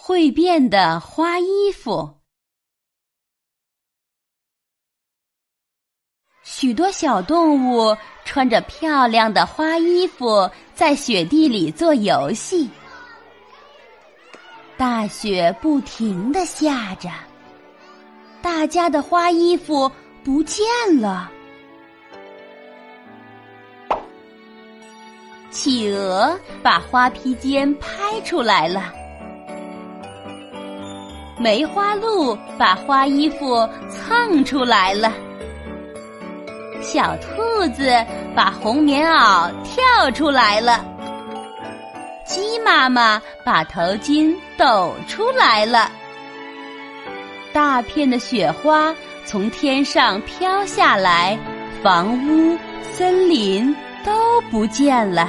会变的花衣服。许多小动物穿着漂亮的花衣服，在雪地里做游戏。大雪不停的下着，大家的花衣服不见了。企鹅把花披肩拍出来了，梅花鹿把花衣服蹭出来了，小兔子把红棉袄跳出来了，鸡妈妈把头巾抖出来了，大片的雪花从天上飘下来，房屋、森林。都不见了。